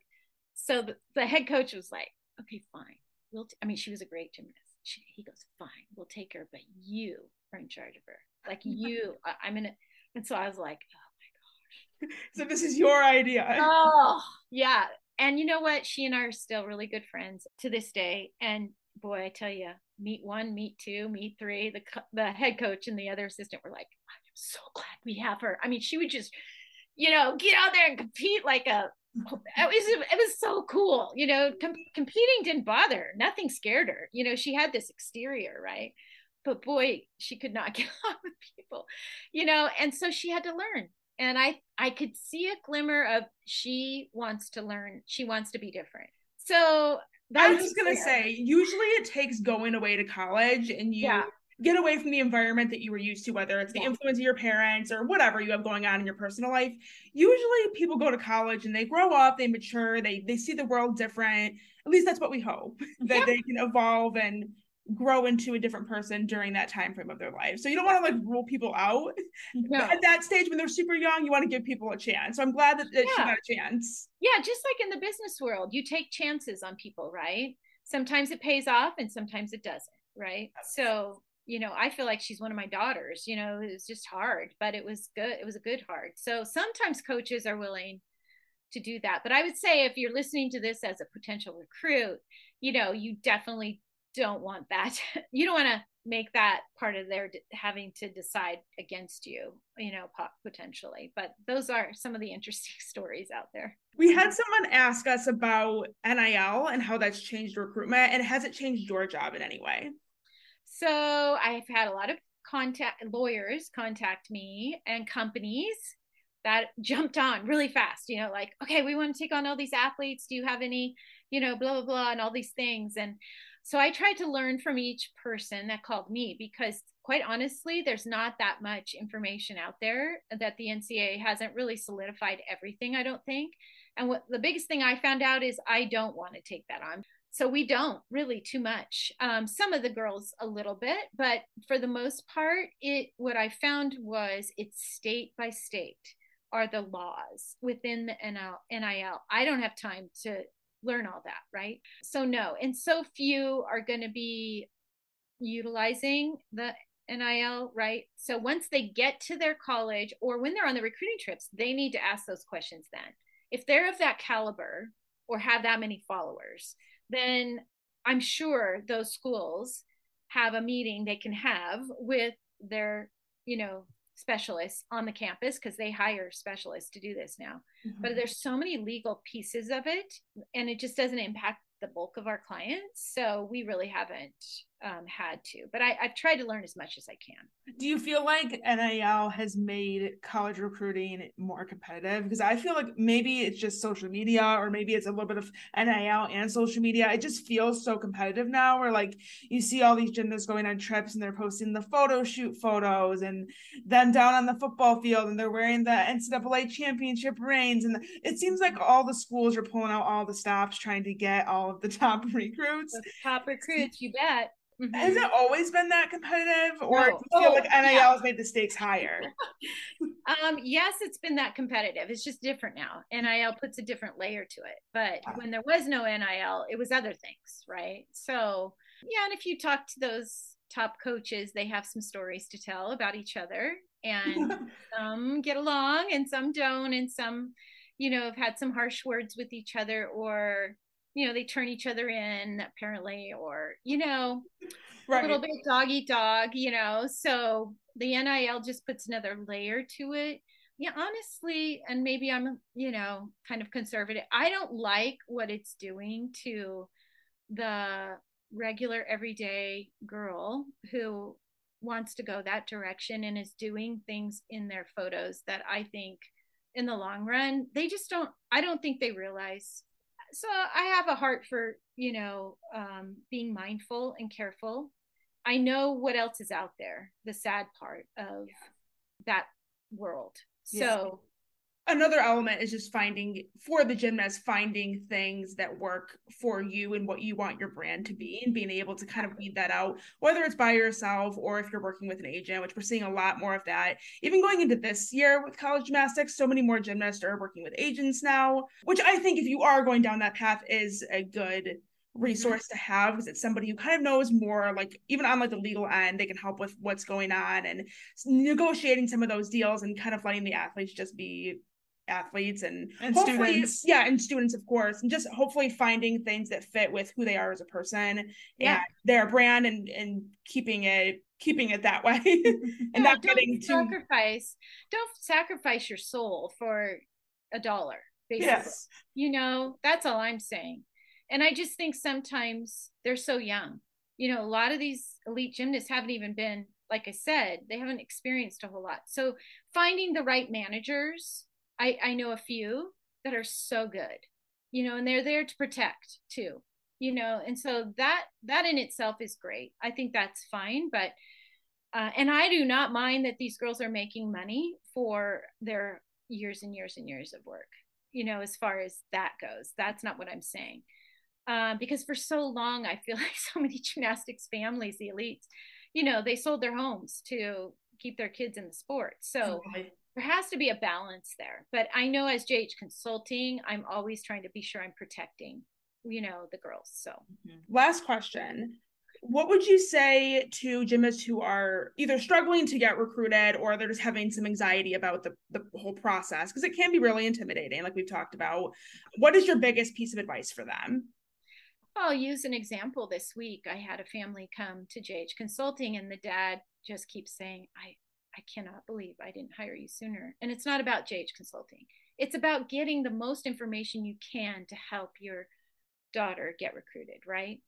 so the, the head coach was like, okay, fine. We'll t-. I mean, she was a great gymnast she, he goes, fine, we'll take her, but you are in charge of her. Like you, I, am in it. And so I was like, oh my gosh. so this is your idea. Oh, yeah. And you know what? She and I are still really good friends to this day. And boy, I tell you, meet one, meet two, meet three. The the head coach and the other assistant were like, I'm so glad we have her. I mean, she would just, you know, get out there and compete like a it was it was so cool you know com- competing didn't bother nothing scared her you know she had this exterior right? But boy she could not get along with people you know and so she had to learn and i i could see a glimmer of she wants to learn she wants to be different. So I was just gonna say, usually it takes going away to college and you yeah get away from the environment that you were used to, whether it's the yeah. influence of your parents or whatever you have going on in your personal life. Usually people go to college and they grow up, they mature, they they see the world different. At least that's what we hope that yeah. they can evolve and grow into a different person during that time frame of their life. So you don't want to like rule people out. No. At that stage when they're super young, you want to give people a chance. So I'm glad that, that yeah. she got a chance. Yeah, just like in the business world, you take chances on people, right? Sometimes it pays off and sometimes it doesn't, right? So, you know, I feel like she's one of my daughters, you know, it was just hard, but it was good. It was a good hard. So sometimes coaches are willing to do that. But I would say if you're listening to this as a potential recruit, you know, you definitely don't want that. you don't want to make that part of their having to decide against you, you know, potentially. But those are some of the interesting stories out there. We had someone ask us about NIL and how that's changed recruitment, and has it changed your job in any way? So I've had a lot of contact lawyers contact me and companies that jumped on really fast you know like okay we want to take on all these athletes do you have any you know blah blah blah and all these things and so I tried to learn from each person that called me because, quite honestly, there's not that much information out there that the NCAA hasn't really solidified everything, I don't think. And what the biggest thing I found out is I don't want to take that on. So we don't really too much. Um, some of the girls a little bit, but for the most part, it what I found was it's state by state are the laws within the NIL. NIL. I don't have time to learn all that, right? So, no. And so few are going to be utilizing the NIL, right? So, once they get to their college or when they're on the recruiting trips, they need to ask those questions then. If they're of that caliber or have that many followers, then I'm sure those schools have a meeting they can have with their, you know, specialists on the campus because they hire specialists to do this now. Mm-hmm. But there's so many legal pieces of it, and it just doesn't impact the bulk of our clients. So we really haven't um, had to, but I, I've tried to learn as much as I can. Do you feel like NIL has made college recruiting more competitive? Because I feel like maybe it's just social media, or maybe it's a little bit of NIL and social media. It just feels so competitive now, where like you see all these gymnasts going on trips and they're posting the photo shoot photos and them down on the football field and they're wearing the NCAA championship rings. And it seems like all the schools are pulling out all the stops trying to get all of the top recruits. The top recruits, you bet. Mm-hmm. Has it always been that competitive, or no. do you feel oh, like NIL yeah. has made the stakes higher? um, yes, it's been that competitive. It's just different now. NIL puts a different layer to it. But wow. when there was no NIL, it was other things, right? So yeah, and if you talk to those top coaches, they have some stories to tell about each other, and some get along, and some don't, and some, you know, have had some harsh words with each other, or you know they turn each other in apparently or you know right. a little bit dog eat dog you know so the nil just puts another layer to it yeah honestly and maybe i'm you know kind of conservative i don't like what it's doing to the regular everyday girl who wants to go that direction and is doing things in their photos that i think in the long run they just don't i don't think they realize so I have a heart for you know um, being mindful and careful. I know what else is out there. The sad part of yeah. that world. So another element is just finding for the gymnast finding things that work for you and what you want your brand to be and being able to kind of weed that out whether it's by yourself or if you're working with an agent which we're seeing a lot more of that. Even going into this year with college gymnastics so many more gymnasts are working with agents now which i think if you are going down that path is a good resource to have because it's somebody who kind of knows more like even on like the legal end they can help with what's going on and negotiating some of those deals and kind of letting the athletes just be athletes and, and students. yeah and students of course and just hopefully finding things that fit with who they are as a person yeah. and their brand and and keeping it keeping it that way and yeah, not getting too sacrifice don't sacrifice your soul for a dollar basically. Yes. you know that's all i'm saying. And i just think sometimes they're so young. You know a lot of these elite gymnasts haven't even been like i said they haven't experienced a whole lot. So finding the right managers I, I know a few that are so good, you know, and they're there to protect too, you know, and so that that in itself is great. I think that's fine, but uh, and I do not mind that these girls are making money for their years and years and years of work, you know, as far as that goes. That's not what I'm saying. uh, because for so long I feel like so many gymnastics families, the elites, you know, they sold their homes to keep their kids in the sport. So there has to be a balance there. But I know as JH Consulting, I'm always trying to be sure I'm protecting, you know, the girls. So mm-hmm. last question. What would you say to gymnasts who are either struggling to get recruited or they're just having some anxiety about the, the whole process? Because it can be really intimidating, like we've talked about. What is your biggest piece of advice for them? I'll use an example this week. I had a family come to JH Consulting, and the dad just keeps saying, I, I cannot believe I didn't hire you sooner. And it's not about JH Consulting, it's about getting the most information you can to help your daughter get recruited, right?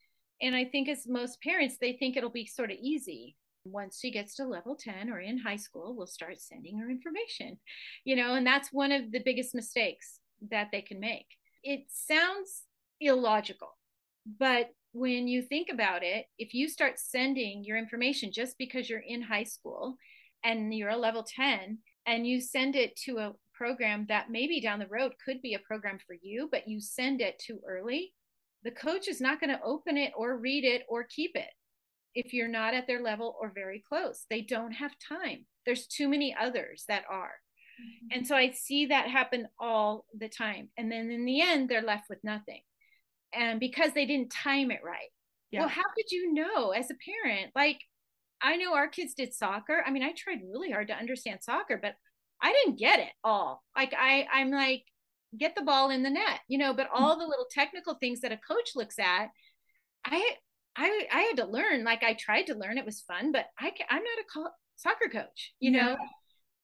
And I think, as most parents, they think it'll be sort of easy. Once she gets to level 10 or in high school, we'll start sending her information, you know, and that's one of the biggest mistakes that they can make. It sounds illogical but when you think about it, if you start sending your information just because you're in high school and you're a level 10 and you send it to a program that maybe down the road could be a program for you, but you send it too early, the coach is not going to open it or read it or keep it if you're not at their level or very close. They don't have time. There's too many others that are. Mm-hmm. And so I see that happen all the time. And then in the end, they're left with nothing and because they didn't time it right. Yeah. Well, how could you know as a parent? Like, I know our kids did soccer. I mean, I tried really hard to understand soccer, but I didn't get it all. Like, I, I'm like, get the ball in the net, you know, but mm. all the little technical things that a coach looks at, I, I, I had to learn. Like, I tried to learn. It was fun, but I, I'm not a co- soccer coach, you know.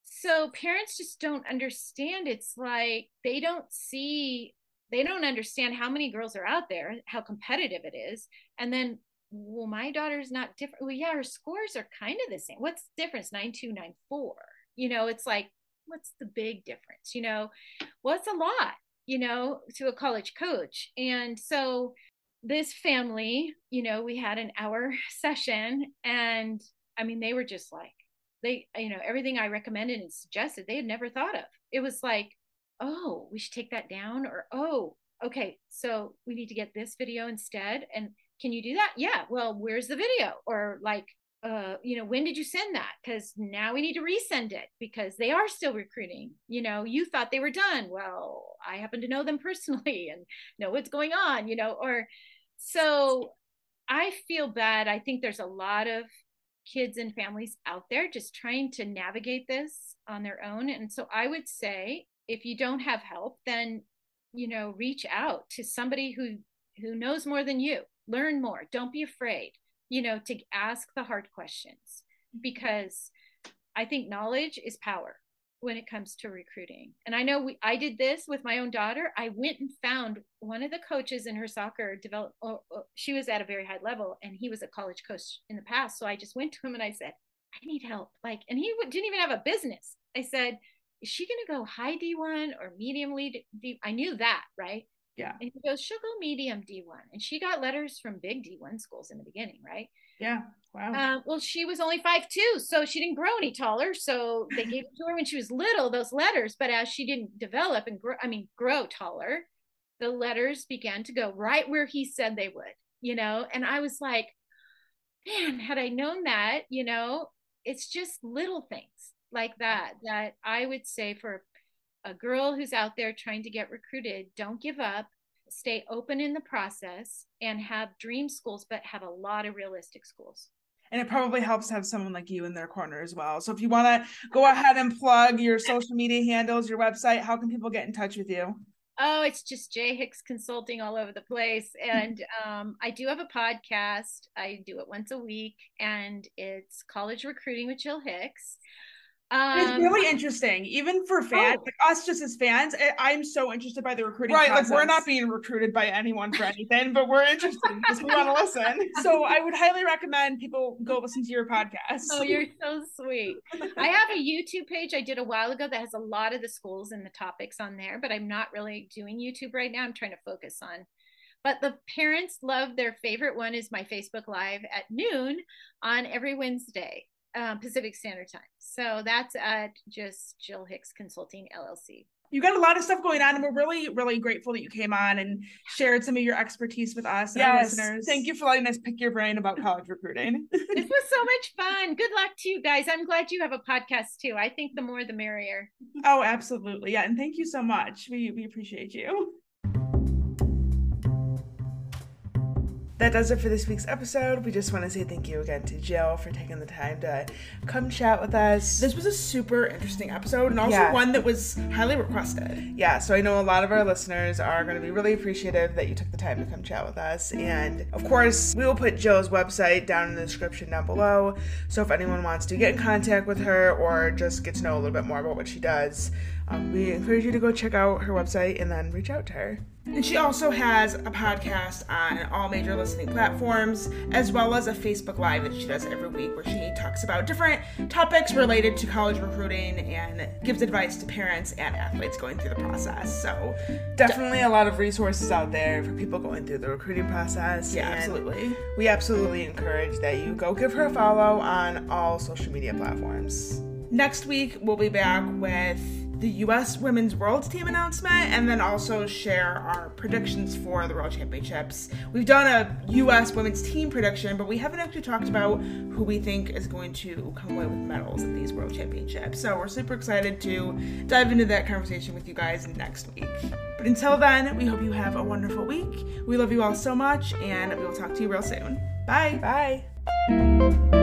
So parents just don't understand. It's like they don't see they don't understand how many girls are out there, how competitive it is. And then, well, my daughter's not different. Well, yeah, her scores are kind of the same. What's the difference? 9294. You know, it's like, what's the big difference? You know, well, it's a lot, you know, to a college coach. And so this family, you know, we had an hour session and I mean, they were just like, they, you know, everything I recommended and suggested, they had never thought of. It was like, oh, we should take that down, or oh, okay, so we need to get this video instead. And can you do that? Yeah. Well, where's the video? Or like, uh, you know, when did you send that? Because now we need to resend it because they are still recruiting. You know, you thought they were done. Well, I happen to know them personally and know what's going on, you know, or so I feel bad. I think there's a lot of kids and families out there just trying to navigate this on their own. And so I would say if you don't have help, then you know, reach out to somebody who who knows more than you. Learn more. Don't be afraid, you know, to ask the hard questions mm-hmm. because I think knowledge is power when it comes to recruiting. And I know we, I did this with my own daughter. I went and found one of the coaches in her soccer develop. Oh, oh, she was at a very high level, and he was a college coach in the past. So I just went to him and I said, "I need help." Like, and he didn't even have a business. I said, is she going to go high D1 or medium lead D? I knew that, right? Yeah. And he goes, she'll go medium D1. And she got letters from big D1 schools in the beginning, right? Yeah. Wow. Uh, well, she was only five two, so she didn't grow any taller. So they gave it to her when she was little, those letters. But as she didn't develop and grow, I mean, grow taller, the letters began to go right where he said they would, you know? And I was like, man, had I known that, you know, it's just little things like that that I would say for a girl who's out there trying to get recruited, don't give up, stay open in the process, and have dream schools, but have a lot of realistic schools. And it probably helps to have someone like you in their corner as well. So if you want to go ahead and plug your social media handles, your website, how can people get in touch with you? Oh, it's just Jay Hicks Consulting all over the place. And um, I do have a podcast. I do it once a week, and it's College Recruiting with Jill Hicks. Um, it's really interesting, even for fans, oh. like us, just as fans. I'm so interested by the recruiting. Right, process. like we're not being recruited by anyone for anything, but we're interested because we want to listen. So I would highly recommend people go listen to your podcast. Oh, you're so sweet. I have a YouTube page I did a while ago that has a lot of the schools and the topics on there, but I'm not really doing YouTube right now. I'm trying to focus on but the parents love their favorite one is my Facebook Live at noon on every Wednesday uh, Pacific Standard Time. So that's at just Jill Hicks Consulting LLC you got a lot of stuff going on, and we're really, really grateful that you came on and shared some of your expertise with us and yes. our listeners. Thank you for letting us pick your brain about college recruiting. this was so much fun. Good luck to you guys. I'm glad you have a podcast too. I think the more the merrier. Oh, absolutely. Yeah. And thank you so much. We we appreciate you. That does it for this week's episode. We just want to say thank you again to Jill for taking the time to come chat with us. This was a super interesting episode and also yeah. one that was highly requested. Yeah, so I know a lot of our listeners are going to be really appreciative that you took the time to come chat with us. And of course, we will put Jill's website down in the description down below. So if anyone wants to get in contact with her or just get to know a little bit more about what she does, um, we encourage you to go check out her website and then reach out to her. And she also has a podcast on all major listening platforms, as well as a Facebook Live that she does every week where she talks about different topics related to college recruiting and gives advice to parents and athletes going through the process. So, definitely a lot of resources out there for people going through the recruiting process. Yeah, absolutely. We absolutely encourage that you go give her a follow on all social media platforms. Next week, we'll be back with the U.S. Women's World Team announcement and then also share our predictions for the World Championships. We've done a U.S. Women's Team prediction, but we haven't actually talked about who we think is going to come away with medals at these World Championships. So we're super excited to dive into that conversation with you guys next week. But until then, we hope you have a wonderful week. We love you all so much, and we will talk to you real soon. Bye. Bye.